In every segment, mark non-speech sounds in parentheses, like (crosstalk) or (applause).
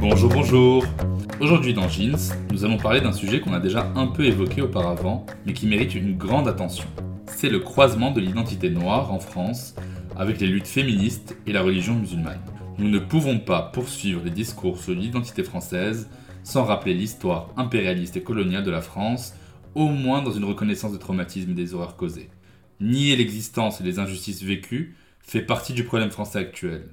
Bonjour, bonjour. Aujourd'hui dans Jeans, nous allons parler d'un sujet qu'on a déjà un peu évoqué auparavant, mais qui mérite une grande attention. C'est le croisement de l'identité noire en France avec les luttes féministes et la religion musulmane. Nous ne pouvons pas poursuivre les discours sur l'identité française sans rappeler l'histoire impérialiste et coloniale de la France, au moins dans une reconnaissance des traumatismes et des horreurs causées. Nier l'existence et les injustices vécues fait partie du problème français actuel.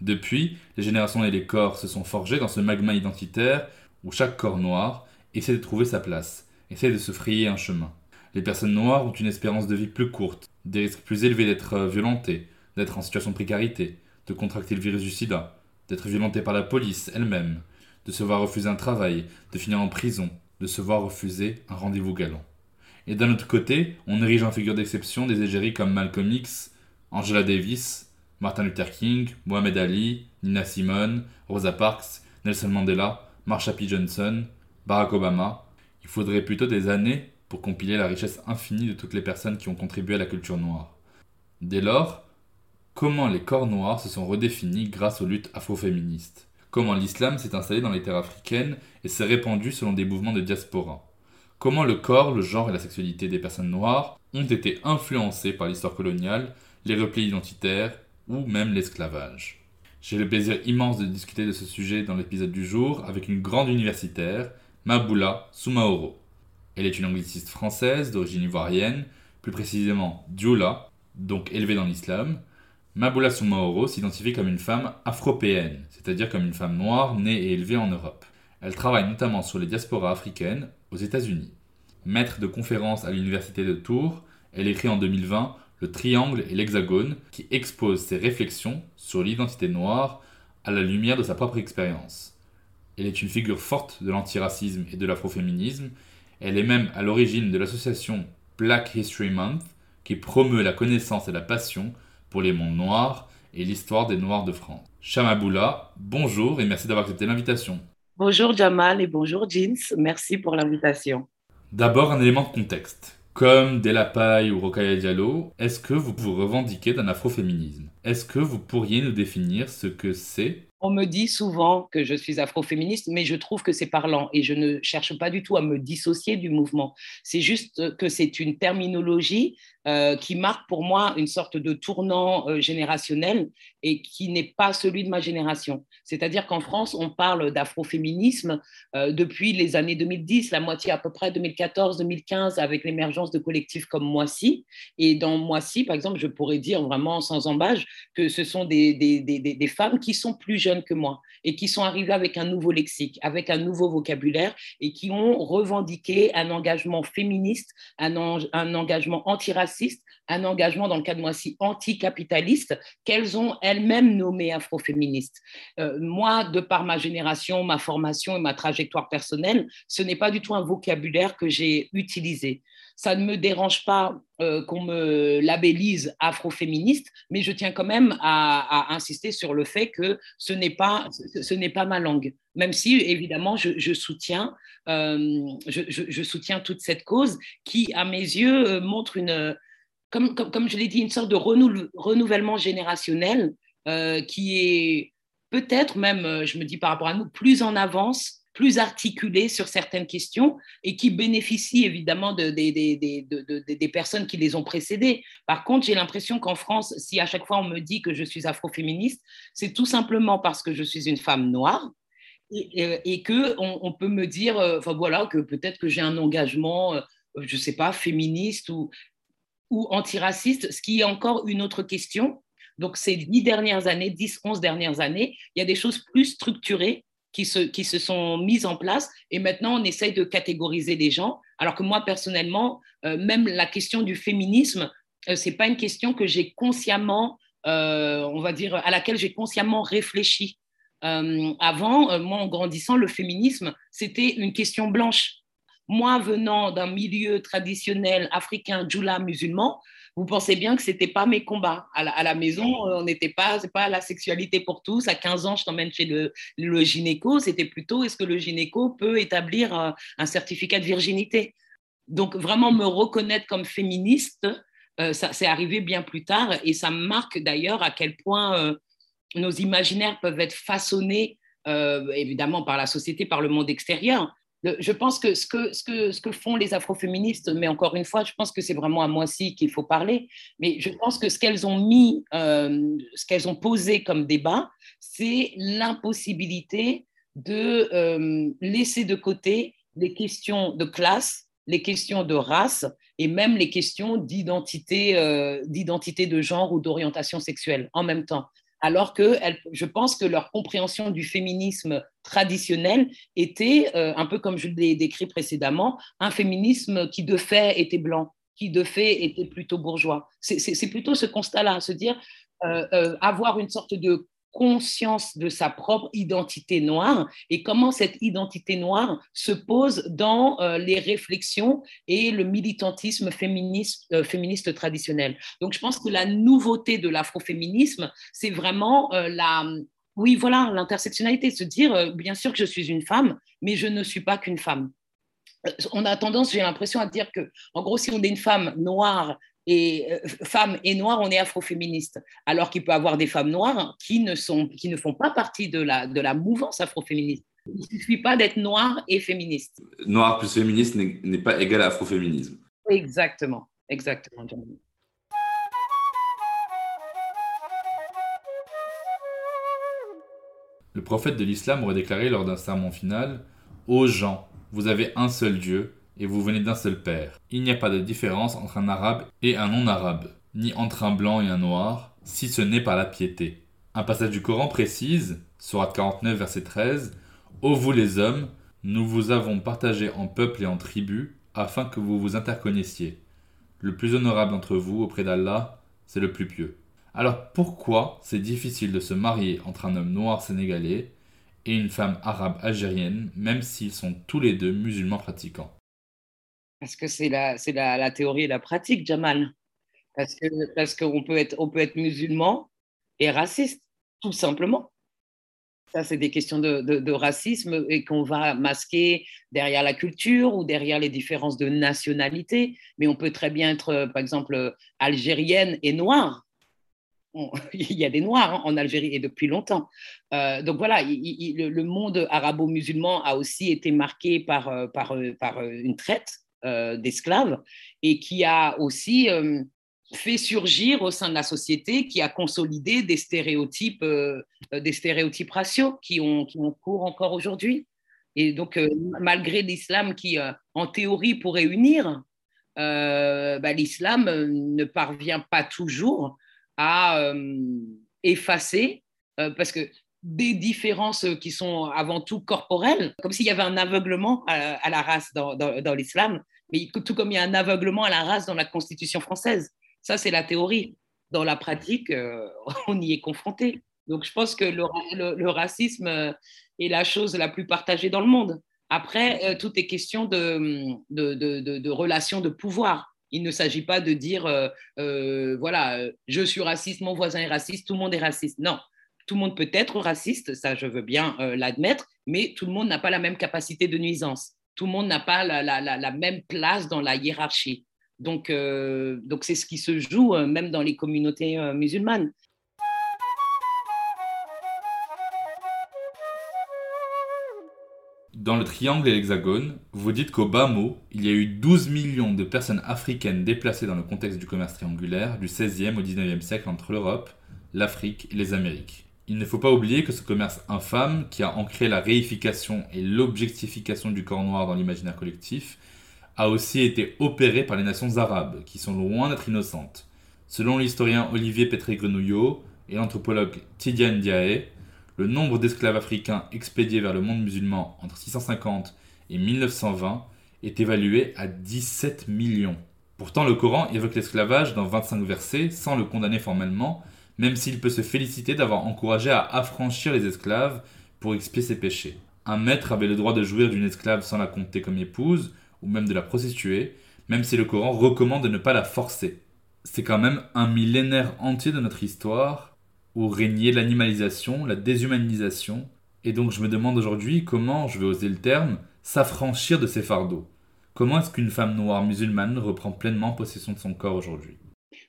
Depuis, les générations et les corps se sont forgés dans ce magma identitaire où chaque corps noir essaie de trouver sa place, essaie de se frayer un chemin. Les personnes noires ont une espérance de vie plus courte, des risques plus élevés d'être violentées, d'être en situation de précarité, de contracter le virus du sida, d'être violentées par la police elle-même, de se voir refuser un travail, de finir en prison, de se voir refuser un rendez-vous galant. Et d'un autre côté, on érige en figure d'exception des égéries comme Malcolm X, Angela Davis, Martin Luther King, Mohamed Ali, Nina Simone, Rosa Parks, Nelson Mandela, Marsha P. Johnson, Barack Obama. Il faudrait plutôt des années pour compiler la richesse infinie de toutes les personnes qui ont contribué à la culture noire. Dès lors, comment les corps noirs se sont redéfinis grâce aux luttes afroféministes? Comment l'islam s'est installé dans les terres africaines et s'est répandu selon des mouvements de diaspora Comment le corps, le genre et la sexualité des personnes noires ont été influencés par l'histoire coloniale, les replis identitaires ou même l'esclavage. J'ai le plaisir immense de discuter de ce sujet dans l'épisode du jour avec une grande universitaire, Maboula Soumaoro. Elle est une angliciste française d'origine ivoirienne, plus précisément Dioula, donc élevée dans l'islam. Maboula Soumaoro s'identifie comme une femme afropéenne, c'est-à-dire comme une femme noire née et élevée en Europe. Elle travaille notamment sur les diasporas africaines aux États-Unis. Maître de conférences à l'université de Tours, elle écrit en 2020 le triangle et l'hexagone, qui expose ses réflexions sur l'identité noire à la lumière de sa propre expérience. Elle est une figure forte de l'antiracisme et de l'afroféminisme. Elle est même à l'origine de l'association Black History Month, qui promeut la connaissance et la passion pour les mondes noirs et l'histoire des Noirs de France. Chamaboula, bonjour et merci d'avoir accepté l'invitation. Bonjour Jamal et bonjour Jeans, merci pour l'invitation. D'abord un élément de contexte. Comme Delapaille ou Rokhaya Diallo, est-ce que vous vous revendiquez d'un afroféminisme? Est-ce que vous pourriez nous définir ce que c'est? On me dit souvent que je suis afroféministe, mais je trouve que c'est parlant et je ne cherche pas du tout à me dissocier du mouvement. C'est juste que c'est une terminologie euh, qui marque pour moi une sorte de tournant euh, générationnel et qui n'est pas celui de ma génération. C'est-à-dire qu'en France, on parle d'afroféminisme euh, depuis les années 2010, la moitié à peu près 2014-2015, avec l'émergence de collectifs comme Moissy. Et dans Moissy, par exemple, je pourrais dire vraiment sans embâche que ce sont des, femmes qui sont plus jeunes que moi et qui sont arrivées avec un nouveau lexique, avec un nouveau vocabulaire et qui ont revendiqué un engagement féministe, un, un engagement antiraciste un engagement dans le cas de Moissy anticapitaliste qu'elles ont elles-mêmes nommé afroféministes. Euh, moi, de par ma génération, ma formation et ma trajectoire personnelle, ce n'est pas du tout un vocabulaire que j'ai utilisé. Ça ne me dérange pas euh, qu'on me labellise afroféministe, mais je tiens quand même à, insister sur le fait que ce n'est pas, ce, pas ma langue. Même si, évidemment, je, soutiens, euh, je, soutiens toute cette cause qui, à mes yeux, euh, montre une, comme, comme, comme je l'ai dit, une sorte de renouvellement générationnel qui est peut-être même, je me dis par rapport à nous, plus en avance plus articulé sur certaines questions et qui bénéficient évidemment de, des personnes qui les ont précédées. Par contre, j'ai l'impression qu'en France, si à chaque fois on me dit que je suis afroféministe, c'est tout simplement parce que je suis une femme noire et, et que on, peut me dire, euh, enfin voilà, que peut-être que j'ai un engagement, euh, je ne sais pas, féministe ou, ou antiraciste, ce qui est encore une autre question. Donc, ces dix dernières années, dix, onze dernières années, il y a des choses plus structurées qui se, qui se sont mises en place et maintenant on essaye de catégoriser les gens. Alors que moi, personnellement, euh, même la question du féminisme, euh, c'est pas une question que j'ai consciemment, euh, on va dire, à laquelle j'ai consciemment réfléchi. avant, moi, en grandissant, le féminisme, c'était une question blanche. Moi, venant d'un milieu traditionnel africain, djoula, musulman, vous pensez bien que c'était pas mes combats. À la, maison, on n'était pas, la sexualité pour tous. À 15 ans, je t'emmène chez le, gynéco. C'était plutôt, est-ce que le gynéco peut établir un, un certificat de virginité? Donc, vraiment me reconnaître comme féministe, euh, ça c'est arrivé bien plus tard et ça marque d'ailleurs à quel point euh, nos imaginaires peuvent être façonnés, euh, évidemment, par la société, par le monde extérieur je pense que ce, que font les afroféministes, mais encore une fois, je pense que c'est vraiment à moi aussi qu'il faut parler, mais je pense que ce qu'elles ont mis, euh, ce qu'elles ont posé comme débat, c'est l'impossibilité de euh, laisser de côté les questions de classe, les questions de race et même les questions d'identité, euh, d'identité de genre ou d'orientation sexuelle en même temps alors que je pense que leur compréhension du féminisme traditionnel était, euh, un peu comme je l'ai décrit précédemment, un féminisme qui de fait était blanc, qui de fait était plutôt bourgeois. C'est plutôt ce constat-là, se dire euh, euh, avoir une sorte de conscience de sa propre identité noire et comment cette identité noire se pose dans euh, les réflexions et le militantisme féministe, euh, féministe traditionnel. Donc je pense que la nouveauté de l'afroféminisme, c'est vraiment euh, la... Oui, voilà, l'intersectionnalité, se dire, bien sûr que je suis une femme, mais je ne suis pas qu'une femme on a tendance, j'ai l'impression, à dire que, en gros, si on est une femme noire et euh, femmes et noires, on est afroféministe. Alors qu'il peut y avoir des femmes noires qui ne, sont, qui ne font pas partie de la, de la mouvance afroféministe. Il ne suffit pas d'être noir et féministe. Noir plus féministe n'est pas égal à afroféminisme. Exactement, exactement. Le prophète de l'islam aurait déclaré lors d'un sermon final Aux gens, vous avez un seul Dieu, et vous venez d'un seul père. Il n'y a pas de différence entre un arabe et un non-arabe, ni entre un blanc et un noir, si ce n'est par la piété. Un passage du Coran précise, Sourate 49, verset 13, Ô vous les hommes, nous vous avons partagé en peuple et en tribus, afin que vous vous interconnaissiez. Le plus honorable d'entre vous auprès d'Allah, c'est le plus pieux. Alors pourquoi c'est difficile de se marier entre un homme noir sénégalais et une femme arabe algérienne, même s'ils sont tous les deux musulmans pratiquants? Parce que c'est la, théorie et la pratique, Jamal. Parce, qu'on peut être, musulman et raciste, tout simplement. Ça, c'est des questions de, racisme et qu'on va masquer derrière la culture ou derrière les différences de nationalité. Mais on peut très bien être, par exemple, algérienne et noire. (laughs) il y a des noirs hein, en Algérie et depuis longtemps. Euh, donc voilà, le, monde arabo-musulman a aussi été marqué par, euh, euh, une traite euh, d'esclaves et qui a aussi euh, fait surgir au sein de la société, qui a consolidé des stéréotypes, euh, des stéréotypes raciaux qui ont, qui ont cours encore aujourd'hui. Et donc, malgré l'islam qui, en théorie, pourrait unir, bah, l'islam ne parvient pas toujours à effacer, parce que des différences qui sont avant tout corporelles, comme s'il y avait un aveuglement à, la race dans, l'islam, mais tout comme il y a un aveuglement à la race dans la Constitution française. Ça, c'est la théorie. Dans la pratique, euh, (laughs) on y est confronté. Donc, je pense que le, racisme euh, est la chose la plus partagée dans le monde. Après, euh, tout est question de, relations de pouvoir. Il ne s'agit pas de dire, voilà, je suis raciste, mon voisin est raciste, tout le monde est raciste. Non, tout le monde peut être raciste, ça je veux bien l'admettre, mais tout le monde n'a pas la même capacité de nuisance. Tout le monde n'a pas la, même place dans la hiérarchie. Donc, euh, c'est ce qui se joue euh, même dans les communautés musulmanes. Dans le triangle et l'hexagone, vous dites qu'au bas mot, il y a eu 12 millions de personnes africaines déplacées dans le contexte du commerce triangulaire du 16e au 19e siècle entre l'Europe, l'Afrique et les Amériques. Il ne faut pas oublier que ce commerce infâme, qui a ancré la réification et l'objectification du corps noir dans l'imaginaire collectif, a aussi été opéré par les nations arabes, qui sont loin d'être innocentes. Selon l'historien Olivier Pétré-Grenouillot et l'anthropologue Tidiane Diaye, le nombre d'esclaves africains expédiés vers le monde musulman entre 650 et 1920 est évalué à 17 millions. Pourtant, le Coran évoque l'esclavage dans 25 versets sans le condamner formellement, même s'il peut se féliciter d'avoir encouragé à affranchir les esclaves pour expier ses péchés. Un maître avait le droit de jouir d'une esclave sans la compter comme épouse, ou même de la prostituer, même si le Coran recommande de ne pas la forcer. C'est quand même un millénaire entier de notre histoire où régnait l'animalisation, la déshumanisation, et donc je me demande aujourd'hui comment, je vais oser le terme, s'affranchir de ces fardeaux. Comment est-ce qu'une femme noire musulmane reprend pleinement possession de son corps aujourd'hui?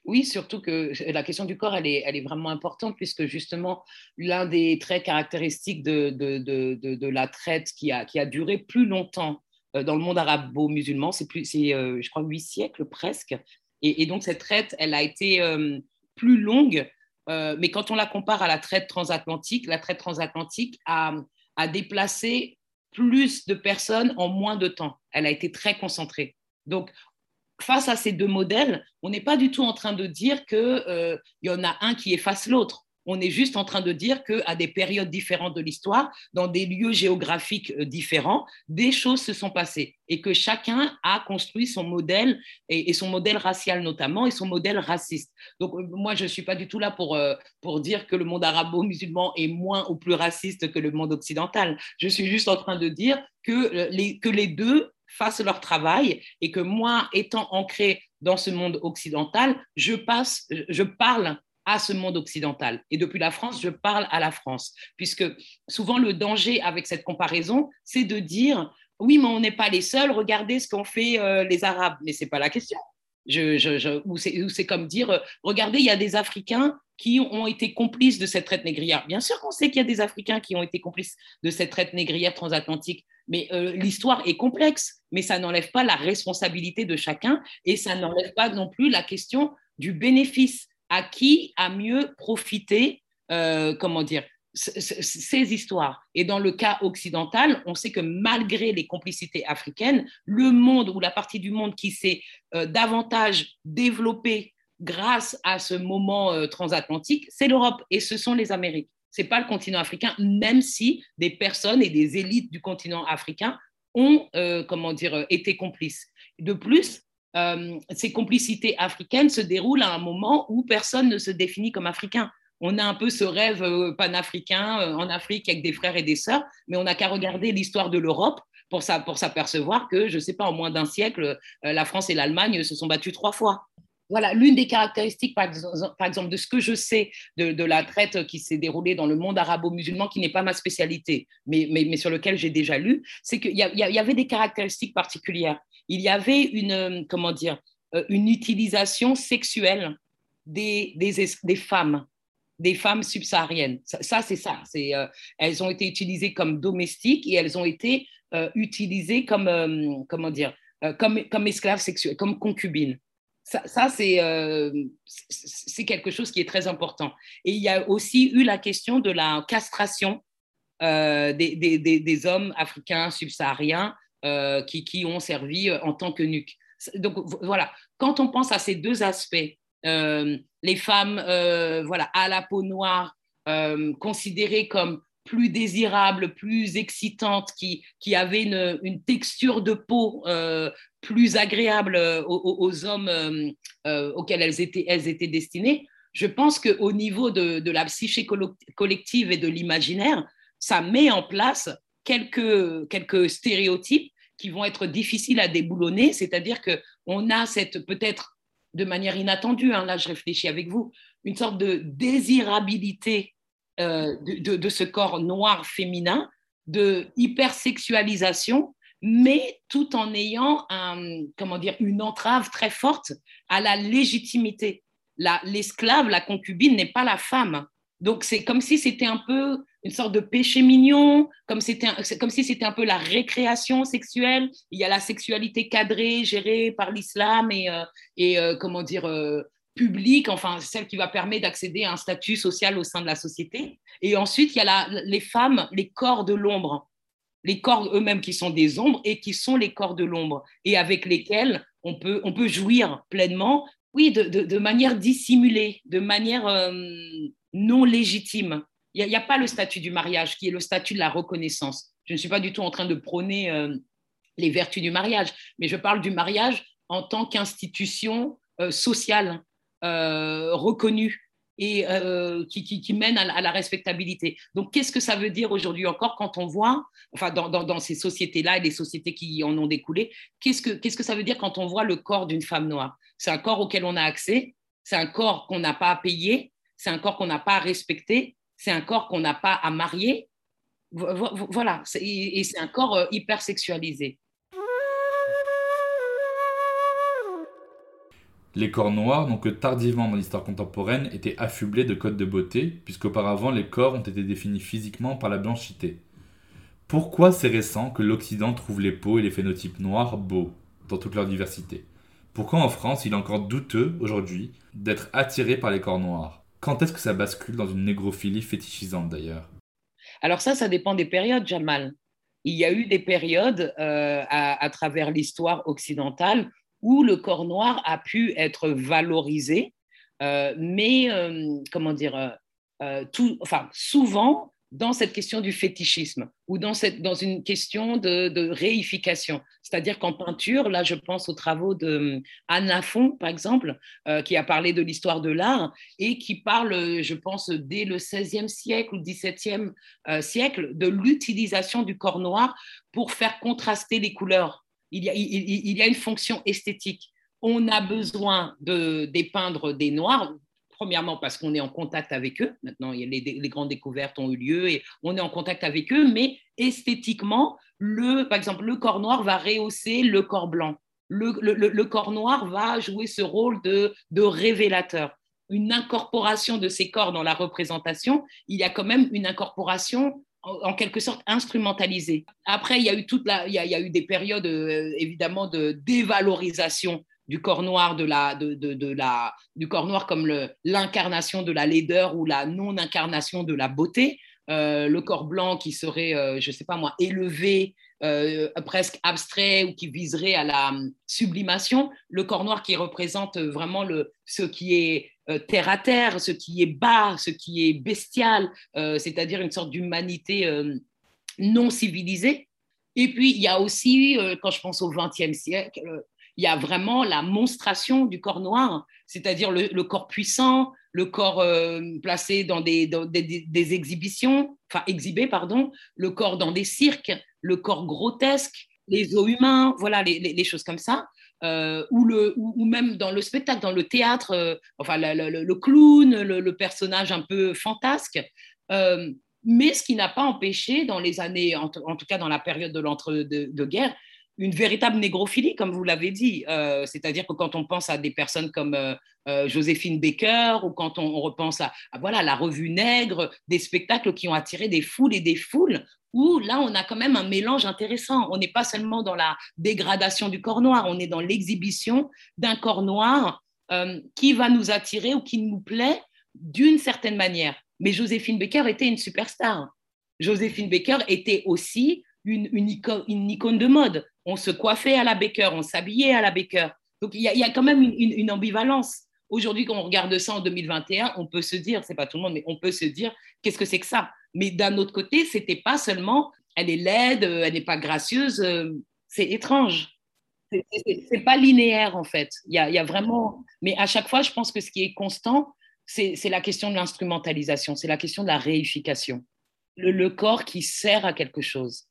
Oui, surtout que la question du corps, elle est, vraiment importante puisque justement, l'un des traits caractéristiques de, la traite qui a, duré plus longtemps euh, dans le monde arabo-musulman, c'est, euh, je crois, huit siècles presque. Et, donc, cette traite, elle a été euh, plus longue, mais quand on la compare à la traite transatlantique, la traite transatlantique a, a déplacé plus de personnes en moins de temps. Elle a été très concentrée. Donc, face à ces deux modèles, on n'est pas du tout en train de dire qu'il euh, y en a un qui efface l'autre. On est juste en train de dire qu'à des périodes différentes de l'histoire, dans des lieux géographiques euh, différents, des choses se sont passées et que chacun a construit son modèle et, son modèle racial notamment et son modèle raciste. Donc euh, moi, je ne suis pas du tout là pour, pour dire que le monde arabo-musulman est moins ou plus raciste que le monde occidental. Je suis juste en train de dire que les, que les deux fassent leur travail et que moi, étant ancré dans ce monde occidental, je, passe, je parle à ce monde occidental. Et depuis la France, je parle à la France, puisque souvent le danger avec cette comparaison, c'est de dire, oui, mais on n'est pas les seuls, regardez ce qu'ont fait euh, les Arabes. Mais ce n'est pas la question. Je, je, ou c'est comme dire, euh, regardez, il y a des Africains qui ont été complices de cette traite négrière. Bien sûr qu'on sait qu'il y a des Africains qui ont été complices de cette traite négrière transatlantique, mais euh, l'histoire est complexe, mais ça n'enlève pas la responsabilité de chacun et ça n'enlève pas non plus la question du bénéfice. À qui a mieux profité, euh, comment dire, ces histoires. Et dans le cas occidental, on sait que malgré les complicités africaines, le monde ou la partie du monde qui s'est euh, davantage développée grâce à ce moment transatlantique, c'est l'Europe et ce sont les Amériques c'est pas le continent africain, même si des personnes et des élites du continent africain ont, euh, comment dire, euh, été complices. De plus, euh, ces complicités africaines se déroulent à un moment où personne ne se définit comme africain. On a un peu ce rêve panafricain en Afrique avec des frères et des sœurs, mais on n'a qu'à regarder l'histoire de l'Europe pour s'apercevoir que, je ne sais pas, en moins d'un siècle, la France et l'Allemagne se sont battus trois fois. Voilà, l'une des caractéristiques, par exemple, de ce que je sais de, la traite qui s'est déroulée dans le monde arabo-musulman, qui n'est pas ma spécialité, mais, mais, sur lequel j'ai déjà lu, c'est qu'il y, y, avait des caractéristiques particulières. Il y avait une, euh, comment dire, euh, une utilisation sexuelle des, des, des femmes des femmes subsahariennes. Ça, c'est ça. C'est, euh, elles ont été utilisées comme domestiques et elles ont été utilisées comme, comment dire, comme, comme esclaves sexuelles, comme concubines. Ça, euh, c'est quelque chose qui est très important. Et il y a aussi eu la question de la castration euh, des, hommes africains subsahariens euh, qui, ont servi en tant que nuques. Donc voilà, quand on pense à ces deux aspects, les femmes voilà, à la peau noire, considérées comme plus désirable, plus excitante, qui, qui avait une, texture de peau euh, plus agréable euh, aux, hommes euh, auxquels elles étaient, elles étaient destinées, je pense qu'au niveau de, de, la psyché collective et de l'imaginaire, ça met en place quelques, quelques stéréotypes qui vont être difficiles à déboulonner, c'est-à-dire qu'on a cette peut-être de manière inattendue, hein, là je réfléchis avec vous, une sorte de désirabilité euh, de, ce corps noir féminin, de hypersexualisation, mais tout en ayant un, comment dire, une entrave très forte à la légitimité. L'esclave, la, concubine n'est pas la femme. Donc c'est comme si c'était un peu une sorte de péché mignon, comme, comme si c'était un peu la récréation sexuelle. Il y a la sexualité cadrée, gérée par l'islam et, euh, et euh, comment dire, publique, enfin celle qui va permettre d'accéder à un statut social au sein de la société. Et ensuite, il y a les femmes, les corps de l'ombre, les corps eux-mêmes qui sont des ombres et qui sont les corps de l'ombre et avec lesquels on peut, on peut jouir pleinement, oui, de, de, manière dissimulée, de manière euh, non légitime. Il n'y a, pas le statut du mariage qui est le statut de la reconnaissance. Je ne suis pas du tout en train de prôner euh, les vertus du mariage, mais je parle du mariage en tant qu'institution euh, sociale euh, reconnue et qui, mène à, la respectabilité. Donc, qu'est-ce que ça veut dire aujourd'hui encore quand on voit, enfin, dans, ces sociétés-là et les sociétés qui en ont découlé, qu'est-ce que, qu'est-ce que ça veut dire quand on voit le corps d'une femme noire? C'est un corps auquel on a accès, c'est un corps qu'on n'a pas à payer, c'est un corps qu'on n'a pas à respecter, c'est un corps qu'on n'a pas à marier. Voilà, et c'est un corps euh, hyper sexualisé. Les corps noirs, donc tardivement dans l'histoire contemporaine, étaient affublés de codes de beauté, puisqu'auparavant les corps ont été définis physiquement par la blanchité. Pourquoi c'est récent que l'Occident trouve les peaux et les phénotypes noirs beaux, dans toute leur diversité? Pourquoi en France il est encore douteux, aujourd'hui, d'être attiré par les corps noirs? Quand est-ce que ça bascule dans une négrophilie fétichisante d'ailleurs? Alors ça, ça dépend des périodes, Jamal. Il y a eu des périodes euh, à, travers l'histoire occidentale où le corps noir a pu être valorisé, euh, mais euh, comment dire, tout, enfin, souvent dans cette question du fétichisme ou dans, cette, dans une question de, réification. C'est-à-dire qu'en peinture, là je pense aux travaux de Anne Lafont, par exemple, qui a parlé de l'histoire de l'art et qui parle, je pense, dès le XVIe siècle ou XVIIe siècle, de l'utilisation du corps noir pour faire contraster les couleurs il y, a, une fonction esthétique. On a besoin de dépeindre des noirs, premièrement parce qu'on est en contact avec eux. Maintenant, les, grandes découvertes ont eu lieu et on est en contact avec eux, mais esthétiquement, le, par exemple, le corps noir va rehausser le corps blanc. Le, corps noir va jouer ce rôle de, révélateur. Une incorporation de ces corps dans la représentation, il y a quand même une incorporation en quelque sorte instrumentalisé. Après, il y a eu, toute il y a, eu des périodes euh, évidemment de dévalorisation du corps noir, de la, de, de, la, du corps noir comme l'incarnation de la laideur ou la non-incarnation de la beauté. Euh, le corps blanc qui serait, euh, je sais pas moi, élevé, presque abstrait ou qui viserait à la sublimation. Le corps noir qui représente vraiment le, ce qui est euh, terre à terre, ce qui est bas, ce qui est bestial, euh, c'est-à-dire une sorte d'humanité euh, non civilisée. Et puis, il y a aussi, quand je pense au XXe siècle, il y a vraiment la monstration du corps noir, c'est-à-dire le, corps puissant, le corps placé dans, des, exhibitions, enfin exhibé, pardon, le corps dans des cirques, le corps grotesque, les os humains, voilà, les choses comme ça. Euh, ou, même dans le spectacle, dans le théâtre, euh, enfin le, clown, le, personnage un peu fantasque. Euh, mais ce qui n'a pas empêché, dans les années, en, tout cas dans la période de l'entre-deux-guerres, une véritable négrophilie, comme vous l'avez dit. C'est-à-dire que quand on pense à des personnes comme Joséphine Baker ou quand on, repense à, voilà, la revue Nègre, des spectacles qui ont attiré des foules et des foules, où là, on a quand même un mélange intéressant. On n'est pas seulement dans la dégradation du corps noir, on est dans l'exhibition d'un corps noir euh, qui va nous attirer ou qui nous plaît d'une certaine manière. Mais Joséphine Baker était une superstar. Joséphine Baker était aussi une, icône, de mode. On se coiffait à la Baker, on s'habillait à la Baker. Donc il y, a quand même une, ambivalence. Aujourd'hui, quand on regarde ça en 2021, on peut se dire, c'est pas tout le monde, mais on peut se dire, qu'est-ce que c'est que ça? Mais d'un autre côté, c'était pas seulement elle est laide, euh, elle n'est pas gracieuse, euh, c'est étrange. C'est pas linéaire en fait. Il y, a, vraiment. Mais à chaque fois, je pense que ce qui est constant, c'est la question de l'instrumentalisation, c'est la question de la réification. Le corps qui sert à quelque chose.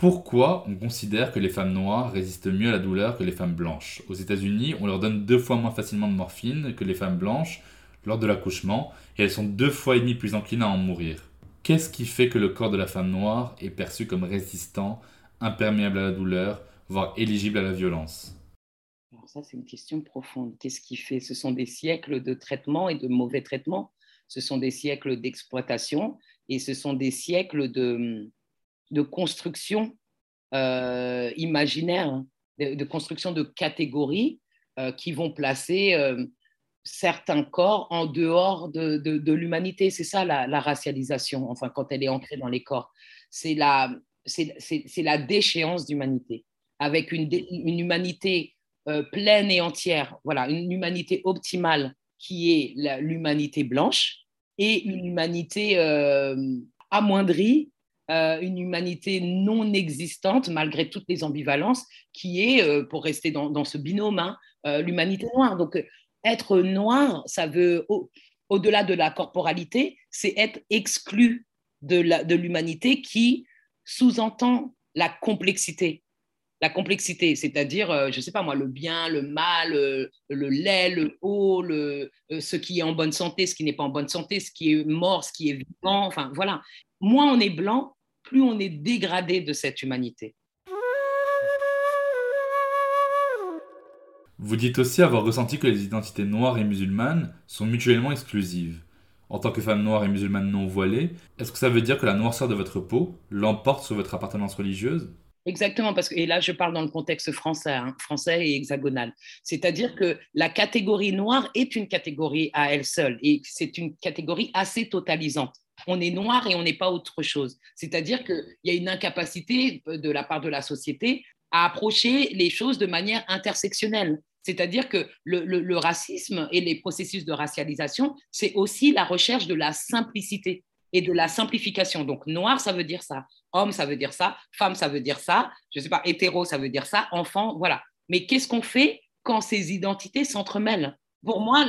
Pourquoi on considère que les femmes noires résistent mieux à la douleur que les femmes blanches? Aux États-Unis, on leur donne deux fois moins facilement de morphine que les femmes blanches, lors de l'accouchement et elles sont deux fois et demi plus enclines à en mourir. Qu'est-ce qui fait que le corps de la femme noire est perçu comme résistant, imperméable à la douleur, voire éligible à la violence? Alors ça, c'est une question profonde. Qu'est-ce qui fait? Ce sont des siècles de traitement et de mauvais traitement. Ce sont des siècles d'exploitation et ce sont des siècles de, de construction euh, imaginaire, de, construction de catégories euh, qui vont placer euh, certains corps en dehors de, de, l'humanité. C'est ça la, racialisation, enfin, quand elle est ancrée dans les corps. C'est la, la déchéance d'humanité, avec une, une humanité pleine et entière, voilà, une humanité optimale qui est l'humanité blanche, et une humanité amoindrie, euh, une humanité non existante malgré toutes les ambivalences, qui est, euh, pour rester dans, ce binôme, hein, l'humanité noire. Donc, être noir, ça veut, au-delà de la corporalité, c'est être exclu de l'humanité qui sous-entend la complexité la complexité, c'est-à-dire, euh, je ne sais pas moi, le bien, le mal, euh, le, lait, le haut, le, euh, ce qui est en bonne santé, ce qui n'est pas en bonne santé, ce qui est mort, ce qui est vivant, enfin voilà. Moins on est blanc, plus on est dégradé de cette humanité. Vous dites aussi avoir ressenti que les identités noires et musulmanes sont mutuellement exclusives. En tant que femme noire et musulmane non voilée, est-ce que ça veut dire que la noirceur de votre peau l'emporte sur votre appartenance religieuse? Exactement, parce que, et là je parle dans le contexte français, hein, français et hexagonal. C'est-à-dire que la catégorie noire est une catégorie à elle seule et c'est une catégorie assez totalisante. On est noir et on n'est pas autre chose. C'est-à-dire qu'il y a une incapacité de la part de la société à approcher les choses de manière intersectionnelle. C'est-à-dire que le, racisme et les processus de racialisation, c'est aussi la recherche de la simplicité et de la simplification. Donc, noir, ça veut dire ça. Homme, ça veut dire ça. Femme, ça veut dire ça. Je ne sais pas, hétéro, ça veut dire ça. Enfant, voilà. Mais qu'est-ce qu'on fait quand ces identités s'entremêlent? Pour moi,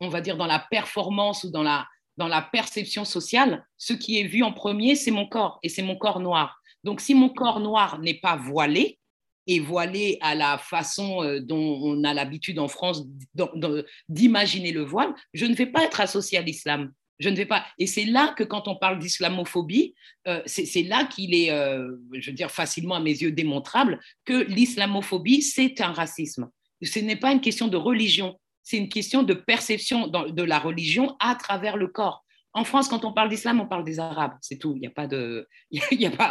on va dire dans la performance ou dans la, dans la perception sociale, ce qui est vu en premier, c'est mon corps et c'est mon corps noir. Donc, si mon corps noir n'est pas voilé, et voilé à la façon euh, dont on a l'habitude en France d'imaginer le voile, je ne vais pas être associé à l'islam. Je ne vais pas. Et c'est là que quand on parle d'islamophobie, euh, c'est là qu'il est, euh, je veux dire, facilement à mes yeux démontrable que l'islamophobie, c'est un racisme. Ce n'est pas une question de religion, c'est une question de perception de la religion à travers le corps. En France, quand on parle d'islam, on parle des Arabes, c'est tout. Il a pas de, (laughs)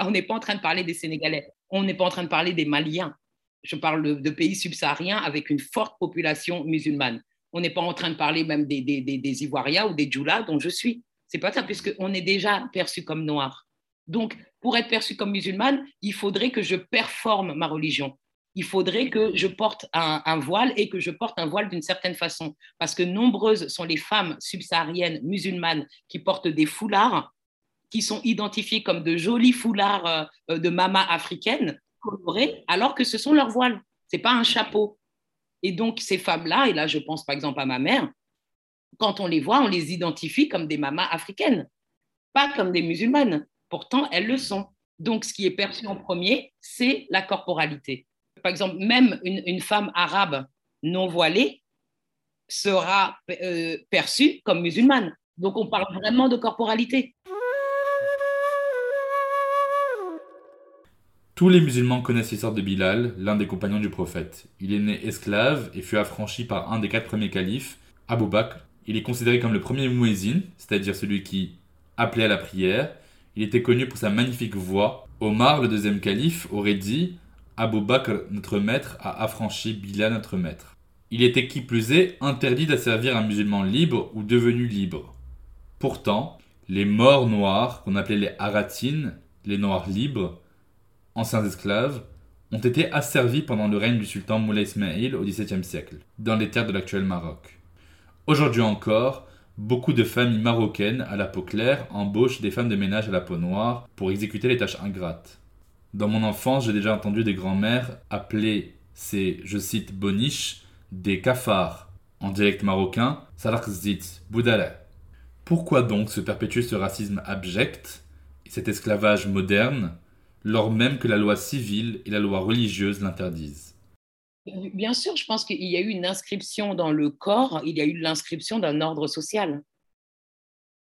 on n'est pas en train de parler des Sénégalais, on n'est pas en train de parler des Maliens. Je parle de, pays subsahariens avec une forte population musulmane. On n'est pas en train de parler même des, des, Ivoiriens ou des Djoula dont je suis. C'est pas ça, puisqu'on est déjà perçu comme noir. Donc, pour être perçu comme musulmane, il faudrait que je performe ma religion. Il faudrait que je porte un, voile et que je porte un voile d'une certaine façon. Parce que nombreuses sont les femmes subsahariennes musulmanes qui portent des foulards, qui sont identifiées comme de jolis foulards euh, de mama africaine, colorés, alors que ce sont leurs voiles. Ce n'est pas un chapeau. Et donc, ces femmes-là, et là, je pense par exemple à ma mère, quand on les voit, on les identifie comme des mamas africaines, pas comme des musulmanes. Pourtant, elles le sont. Donc, ce qui est perçu en premier, c'est la corporalité. Par exemple, même une, femme arabe non voilée sera euh, perçue comme musulmane. Donc, on parle vraiment de corporalité. Tous les musulmans connaissent l'histoire de Bilal, l'un des compagnons du prophète. Il est né esclave et fut affranchi par un des quatre premiers califes, Abu Bakr. Il est considéré comme le premier muezzin, c'est-à-dire celui qui appelait à la prière. Il était connu pour sa magnifique voix. Omar, le deuxième calife, aurait dit Abu Bakr, notre maître, a affranchi Bilal, notre maître. Il était qui plus est interdit d'asservir un musulman libre ou devenu libre. Pourtant, les morts noirs, qu'on appelait les haratines, les noirs libres, anciens esclaves, ont été asservis pendant le règne du sultan Moulay Ismail au XVIIe siècle, dans les terres de l'actuel Maroc. Aujourd'hui encore, beaucoup de familles marocaines à la peau claire embauchent des femmes de ménage à la peau noire pour exécuter les tâches ingrates. Dans mon enfance, j'ai déjà entendu des grands-mères appeler ces, je cite, boniches, des cafards. En dialecte marocain, salarkzit, boudala. Pourquoi donc se perpétuer ce racisme abject et cet esclavage moderne lors même que la loi civile et la loi religieuse l'interdisent? Bien sûr, je pense qu'il y a eu une inscription dans le corps, il y a eu l'inscription d'un ordre social.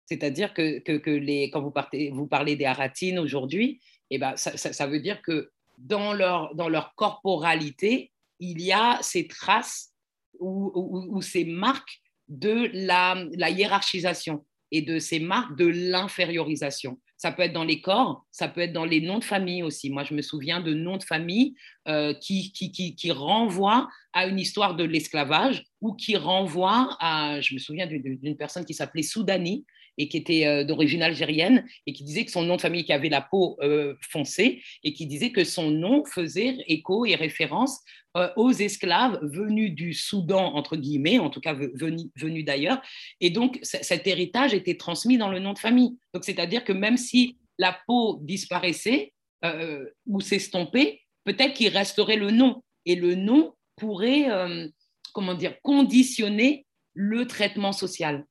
C'est-à-dire que, que, les, quand vous, partez, vous parlez des haratines aujourd'hui, eh ben, ça, veut dire que dans leur, dans leur corporalité, il y a ces traces ou, ou, ces marques de la, la hiérarchisation et de ces marques de l'infériorisation. Ça peut être dans les corps, ça peut être dans les noms de famille aussi. Moi, je me souviens de noms de famille euh, qui, qui, qui, renvoient à une histoire de l'esclavage ou qui renvoient à, je me souviens d'une personne qui s'appelait Soudani et qui était d'origine algérienne et qui disait que son nom de famille qui avait la peau foncée et qui disait que son nom faisait écho et référence aux esclaves venus du Soudan, entre guillemets, en tout cas venus, d'ailleurs. Et donc, cet héritage était transmis dans le nom de famille. Donc, c'est-à-dire que même si la peau disparaissait ou s'estompait, peut-être qu'il resterait le nom. Et le nom pourrait, euh, comment dire, conditionner le traitement social.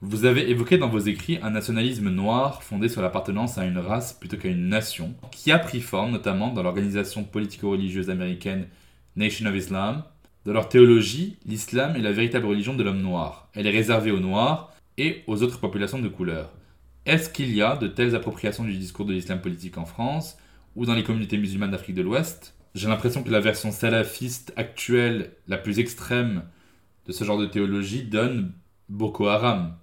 Vous avez évoqué dans vos écrits un nationalisme noir fondé sur l'appartenance à une race plutôt qu'à une nation, qui a pris forme notamment dans l'organisation politico-religieuse américaine Nation of Islam. Dans leur théologie, l'islam est la véritable religion de l'homme noir. Elle est réservée aux noirs et aux autres populations de couleur. Est-ce qu'il y a de telles appropriations du discours de l'islam politique en France ou dans les communautés musulmanes d'Afrique de l'Ouest? J'ai l'impression que la version salafiste actuelle, la plus extrême de ce genre de théologie, donne Boko Haram,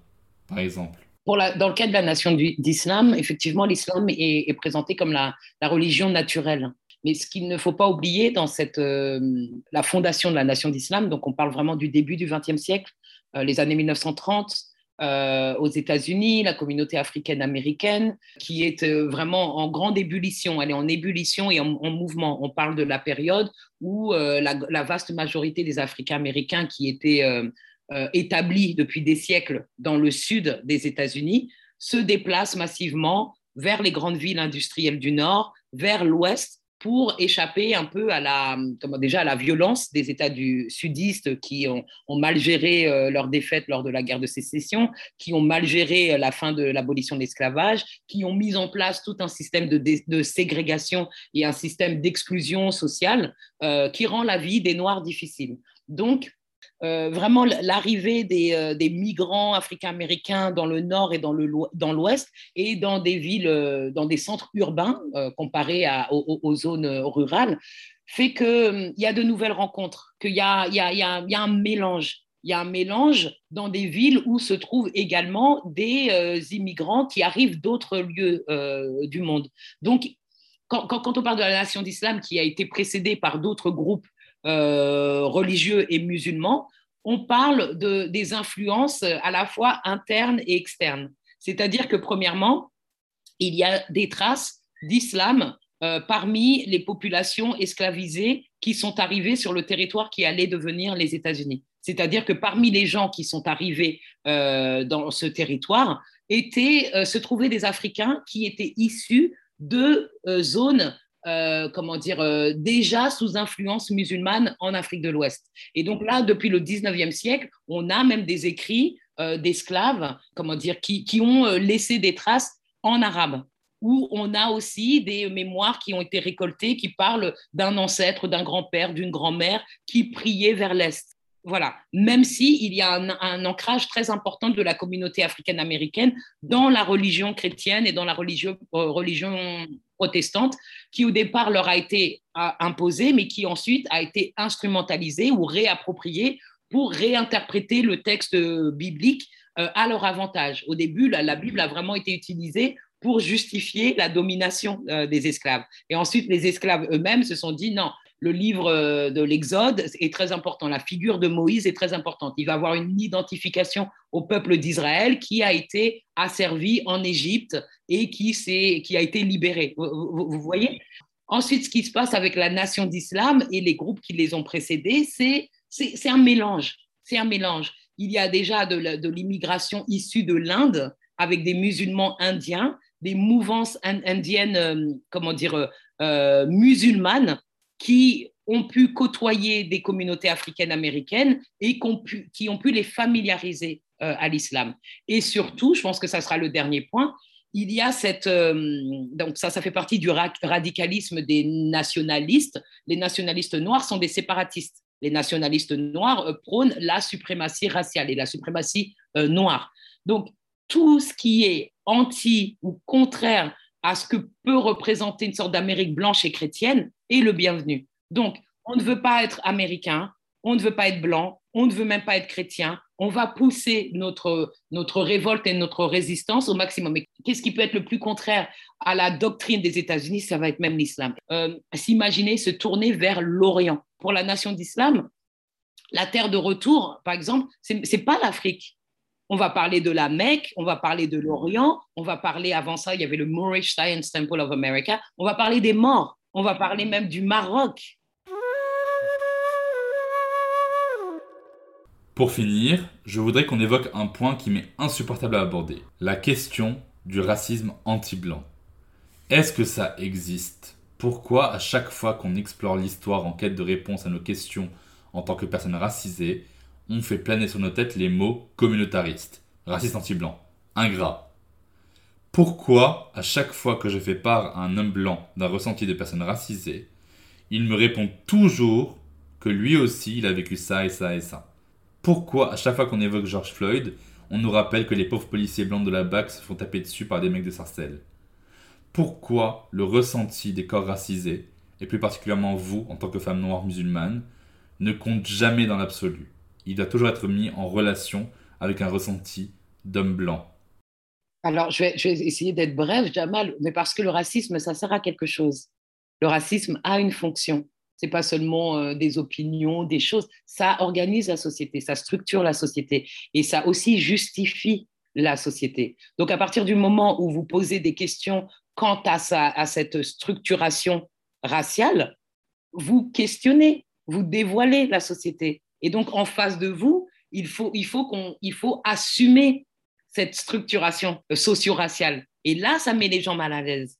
par exemple. Dans le cas de la nation d'islam, effectivement, l'islam est, présenté comme la, religion naturelle. Mais ce qu'il ne faut pas oublier dans euh, la fondation de la nation d'islam, donc on parle vraiment du début du XXe siècle, euh, les années 1930, euh, aux États-Unis, la communauté africaine-américaine, qui est vraiment en grande ébullition. Elle est en ébullition et en, mouvement. On parle de la période où la, vaste majorité des Africains-américains qui étaient établis depuis des siècles dans le sud des États-Unis se déplacent massivement vers les grandes villes industrielles du Nord, vers l'Ouest, pour échapper un peu à la, déjà à la violence des États du sudistes qui ont, mal géré euh, leur défaite lors de la guerre de sécession, qui ont mal géré euh, la fin de l'abolition de l'esclavage, qui ont mis en place tout un système de, ségrégation et un système d'exclusion sociale euh, qui rend la vie des Noirs difficile. Donc, euh, vraiment l'arrivée des, euh, des, migrants africains-américains dans le nord et dans l'ouest et dans des villes, euh, dans des centres urbains comparés aux, zones rurales, fait qu'il y a de nouvelles rencontres, qu'il y, y, y, y a, un mélange. Il y a un mélange dans des villes où se trouvent également des immigrants qui arrivent d'autres lieux du monde. Donc, quand, on parle de la nation d'islam qui a été précédée par d'autres groupes euh, religieux et musulmans, on parle de, des influences à la fois internes et externes. C'est-à-dire que, premièrement, il y a des traces d'islam euh, parmi les populations esclavisées qui sont arrivées sur le territoire qui allait devenir les États-Unis. C'est-à-dire que parmi les gens qui sont arrivés euh, dans ce territoire, étaient, se trouvaient des Africains qui étaient issus de zones euh, comment dire, euh, déjà sous influence musulmane en Afrique de l'Ouest. Et donc là, depuis le 19e siècle, on a même des écrits euh, d'esclaves, comment dire, qui, qui, ont laissé des traces en arabe où on a aussi des mémoires qui ont été récoltées qui parlent d'un ancêtre, d'un grand-père, d'une grand-mère qui priait vers l'Est. Voilà, même si il y a un, ancrage très important de la communauté africaine-américaine dans la religion chrétienne et dans la religion, religion protestante, qui au départ leur a été imposée, mais qui ensuite a été instrumentalisée ou réappropriée pour réinterpréter le texte biblique euh, à leur avantage. Au début, la, Bible a vraiment été utilisée pour justifier la domination euh, des esclaves. Et ensuite, les esclaves eux-mêmes se sont dit non, le livre euh, de l'Exode est très important, la figure de Moïse est très importante. Il va avoir une identification au peuple d'Israël qui a été asservi en Égypte et qui, qui a été libéré. Vous, voyez? Ensuite, ce qui se passe avec la nation d'islam et les groupes qui les ont précédés, c'est un mélange. C'est un mélange. Il y a déjà de l'immigration issue de l'Inde avec des musulmans indiens, des mouvances indiennes, euh, comment dire, euh, musulmanes qui ont pu côtoyer des communautés africaines américaines et qui ont pu, les familiariser euh, à l'islam. Et surtout, je pense que ça sera le dernier point, il y a cette... Euh, donc ça, ça fait partie du radicalisme des nationalistes. Les nationalistes noirs sont des séparatistes. Les nationalistes noirs euh, prônent la suprématie raciale et la suprématie noire. Donc tout ce qui est anti ou contraire à ce que peut représenter une sorte d'Amérique blanche et chrétienne est le bienvenu. Donc, on ne veut pas être américain, on ne veut pas être blanc, on ne veut même pas être chrétien. On va pousser notre, notre révolte et notre résistance au maximum. Mais qu'est-ce qui peut être le plus contraire à la doctrine des États-Unis? Ça va être même l'islam. Euh, s'imaginer se tourner vers l'Orient. Pour la nation d'islam, la terre de retour, par exemple, ce n'est pas l'Afrique. On va parler de la Mecque, on va parler de l'Orient, on va parler, avant ça, il y avait le Moorish Science Temple of America, on va parler des morts, on va parler même du Maroc. Pour finir, je voudrais qu'on évoque un point qui m'est insupportable à aborder, la question du racisme anti-blanc. Est-ce que ça existe? Pourquoi à chaque fois qu'on explore l'histoire en quête de réponse à nos questions en tant que personne racisée, on fait planer sur nos têtes les mots communautariste, raciste anti-blanc, ingrat. Pourquoi, à chaque fois que je fais part à un homme blanc d'un ressenti de personne racisée, il me répond toujours que lui aussi il a vécu ça et ça et ça. Pourquoi, à chaque fois qu'on évoque George Floyd, on nous rappelle que les pauvres policiers blancs de la BAC se font taper dessus par des mecs de Sarcelles? Pourquoi le ressenti des corps racisés, et plus particulièrement vous en tant que femme noire musulmane, ne compte jamais dans l'absolu? Il doit toujours être mis en relation avec un ressenti d'homme blanc. Alors, je vais, essayer d'être bref, Jamal, mais parce que le racisme, ça sert à quelque chose. Le racisme a une fonction. Ce n'est pas seulement euh, des opinions, des choses. Ça organise la société, ça structure la société et ça aussi justifie la société. Donc, à partir du moment où vous posez des questions quant à, à cette structuration raciale, vous questionnez, vous dévoilez la société. Et donc, en face de vous, il faut, il faut, il faut assumer cette structuration socio-raciale. Et là, ça met les gens mal à l'aise.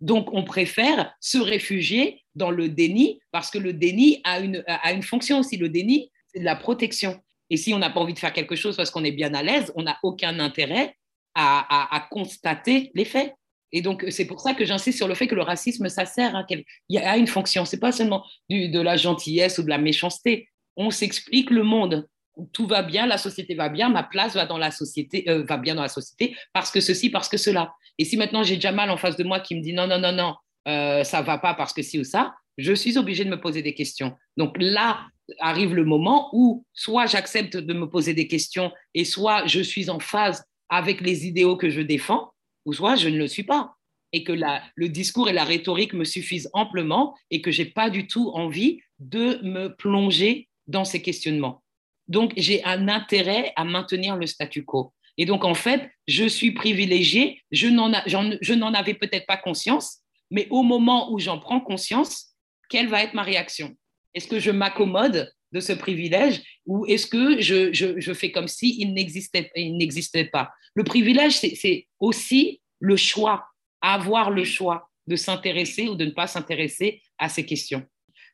Donc, on préfère se réfugier dans le déni parce que le déni a une, a une fonction aussi. Le déni, c'est de la protection. Et si on n'a pas envie de faire quelque chose parce qu'on est bien à l'aise, on n'a aucun intérêt à, à, constater les faits. Et donc, c'est pour ça que j'insiste sur le fait que le racisme, ça sert à, il a une fonction. C'est pas seulement du, de la gentillesse ou de la méchanceté on s'explique le monde. Tout va bien, la société va bien, ma place va dans la société, euh, va bien dans la société parce que ceci, parce que cela. Et si maintenant j'ai Jamal en face de moi qui me dit non, non, non, non, euh, ça va pas parce que ci ou ça, je suis obligée de me poser des questions. Donc là arrive le moment où soit j'accepte de me poser des questions et soit je suis en phase avec les idéaux que je défends, ou soit je ne le suis pas et que le discours et la rhétorique me suffisent amplement et que j'ai pas du tout envie de me plonger dans ces questionnements. Donc, j'ai un intérêt à maintenir le statu quo. Et donc, en fait, je suis privilégiée, je n'en avais peut-être pas conscience, mais au moment où j'en prends conscience, quelle va être ma réaction? Est-ce que je m'accommode de ce privilège ou est-ce que je, je, fais comme si il n'existait pas? Le privilège, c'est aussi le choix, avoir le choix de s'intéresser ou de ne pas s'intéresser à ces questions.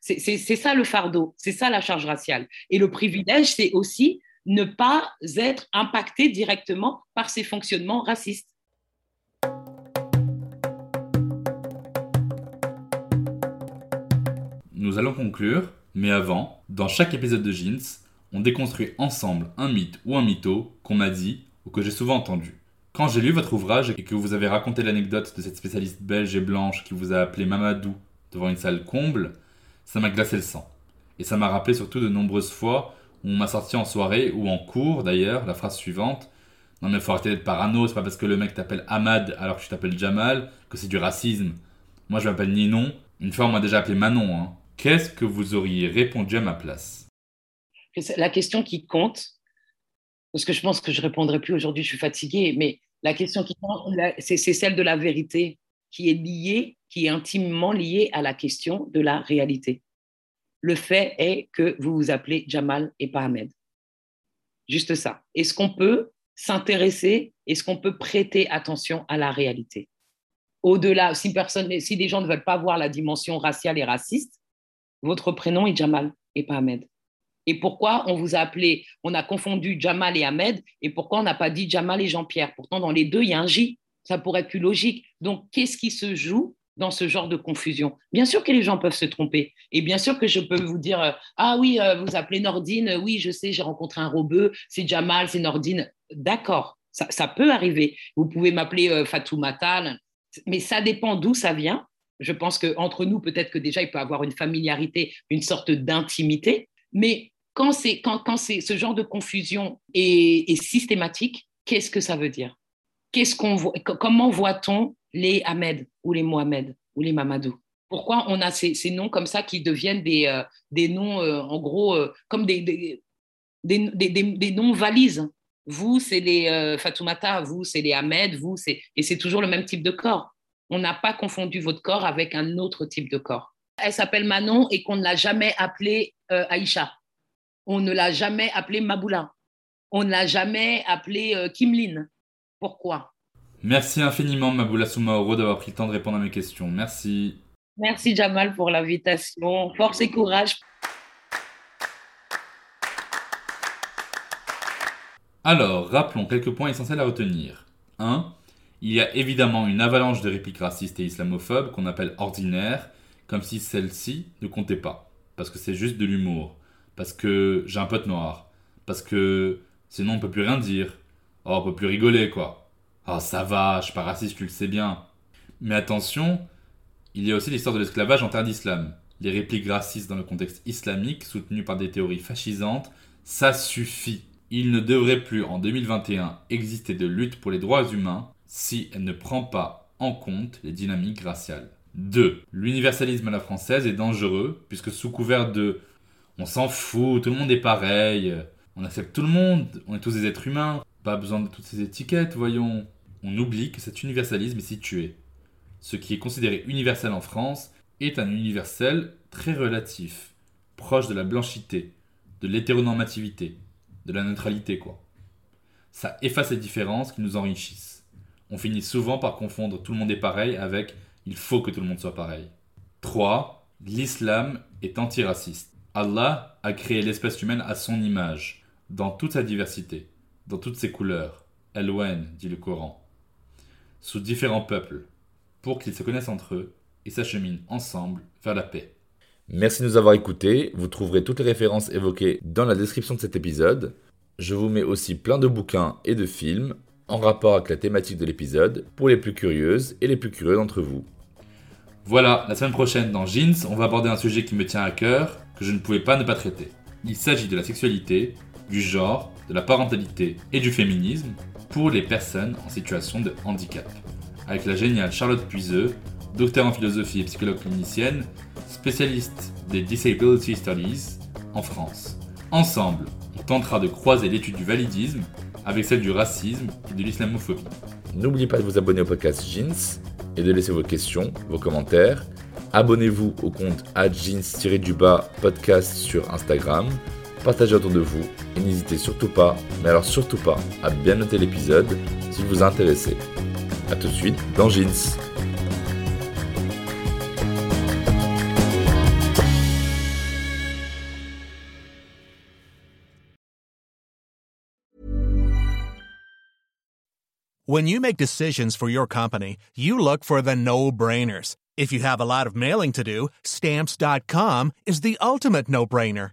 C'est ça le fardeau, c'est ça la charge raciale. Et le privilège, c'est aussi ne pas être impacté directement par ces fonctionnements racistes. Nous allons conclure, mais avant, dans chaque épisode de Jeans, on déconstruit ensemble un mythe ou un mytho qu'on m'a dit ou que j'ai souvent entendu. Quand j'ai lu votre ouvrage et que vous avez raconté l'anecdote de cette spécialiste belge et blanche qui vous a appelé Mamadou devant une salle comble, ça m'a glacé le sang. Et ça m'a rappelé surtout de nombreuses fois où on m'a sorti en soirée ou en cours d'ailleurs la phrase suivante Non mais faut arrêter d'être parano, c'est pas parce que le mec t'appelle Ahmad alors que tu t'appelles Jamal que c'est du racisme. Moi je m'appelle Ninon, une fois on m'a déjà appelé Manon. Hein. Qu'est-ce que vous auriez répondu à ma place? La question qui compte, parce que je pense que je répondrai plus aujourd'hui, je suis fatiguée, mais la question qui compte, c'est celle de la vérité qui est liée qui est intimement lié à la question de la réalité. Le fait est que vous vous appelez Jamal et pas Ahmed. Juste ça. Est-ce qu'on peut s'intéresser, est-ce qu'on peut prêter attention à la réalité? Au-delà, si, personne, si les gens ne veulent pas voir la dimension raciale et raciste, votre prénom est Jamal et pas Ahmed. Et pourquoi on vous a appelé, on a confondu Jamal et Ahmed, et pourquoi on n'a pas dit Jamal et Jean-Pierre? Pourtant, dans les deux, il y a un J. Ça pourrait être plus logique. Donc, qu'est-ce qui se joue dans ce genre de confusion? Bien sûr que les gens peuvent se tromper. Et bien sûr que je peux vous dire, euh, ah oui, euh, vous appelez Nordine, euh, oui, je sais, j'ai rencontré un robeux, c'est Jamal, c'est Nordine. D'accord, ça, peut arriver. Vous pouvez m'appeler Fatoumata, mais ça dépend d'où ça vient. Je pense qu'entre nous, peut-être que déjà, il peut y avoir une familiarité, une sorte d'intimité. Mais quand, ce genre de confusion est systématique, qu'est-ce que ça veut dire? Comment voit-on les Ahmed ou les Mohamed ou les Mamadou? Pourquoi on a ces, noms comme ça qui deviennent des, euh, noms, euh, en gros, euh, comme des, noms valises Vous, c'est les Fatoumata, vous, c'est les Ahmed, vous, c'est... Et c'est toujours le même type de corps. On n'a pas confondu votre corps avec un autre type de corps. Elle s'appelle Manon et qu'on ne l'a jamais appelée Aïcha. On ne l'a jamais appelée Maboula. On ne l'a jamais appelée Kimline. Pourquoi? Merci infiniment, Maboula Soumaoro, d'avoir pris le temps de répondre à mes questions. Merci. Merci Jamal pour l'invitation. Force et courage. Alors, rappelons quelques points essentiels à retenir. 1. Il y a évidemment une avalanche de répliques racistes et islamophobes qu'on appelle ordinaires, comme si celle-ci ne comptait pas. Parce que c'est juste de l'humour. Parce que j'ai un pote noir. Parce que sinon on peut plus rien dire. Oh, on peut plus rigoler, quoi. Oh, ça va, je suis pas raciste, tu le sais bien. Mais attention, il y a aussi l'histoire de l'esclavage en terre d'islam. Les répliques racistes dans le contexte islamique, soutenues par des théories fascisantes, ça suffit. Il ne devrait plus en 2021 exister de lutte pour les droits humains si elle ne prend pas en compte les dynamiques raciales. 2. L'universalisme à la française est dangereux puisque sous couvert de on s'en fout, tout le monde est pareil, on accepte tout le monde, on est tous des êtres humains, pas besoin de toutes ces étiquettes, voyons. On oublie que cet universalisme est situé ce qui est considéré universel en France est un universel très relatif, proche de la blanchité, de l'hétéronormativité, de la neutralité, quoi. Ça efface les différences qui nous enrichissent. On finit souvent par confondre tout le monde est pareil avec il faut que tout le monde soit pareil. 3. L'islam est antiraciste. Allah a créé l'espèce humaine à son image, dans toute sa diversité, dans toutes ses couleurs. Elouen, dit le Coran. Sous différents peuples, pour qu'ils se connaissent entre eux et s'acheminent ensemble vers la paix. Merci de nous avoir écoutés. Vous trouverez toutes les références évoquées dans la description de cet épisode. Je vous mets aussi plein de bouquins et de films en rapport avec la thématique de l'épisode pour les plus curieuses et les plus curieux d'entre vous. Voilà, la semaine prochaine dans Jeans, on va aborder un sujet qui me tient à cœur, que je ne pouvais pas ne pas traiter. Il s'agit de la sexualité, du genre, de la parentalité et du féminisme pour les personnes en situation de handicap avec la géniale Charlotte Puiseux, docteur en philosophie et psychologue clinicienne, spécialiste des Disability Studies en France. Ensemble, on tentera de croiser l'étude du validisme avec celle du racisme et de l'islamophobie. N'oubliez pas de vous abonner au podcast Jeans et de laisser vos questions, vos commentaires. Abonnez-vous au compte jeans-du-bas podcast sur Instagram. Partagez autour de vous et n'hésitez surtout pas, mais alors surtout pas, à bien noter l'épisode s'il vous a intéressé. A tout de suite dans Jeans. When you make decisions for your company, you look for the no-brainers. If you have a lot of mailing to do, stamps.com is the ultimate no-brainer.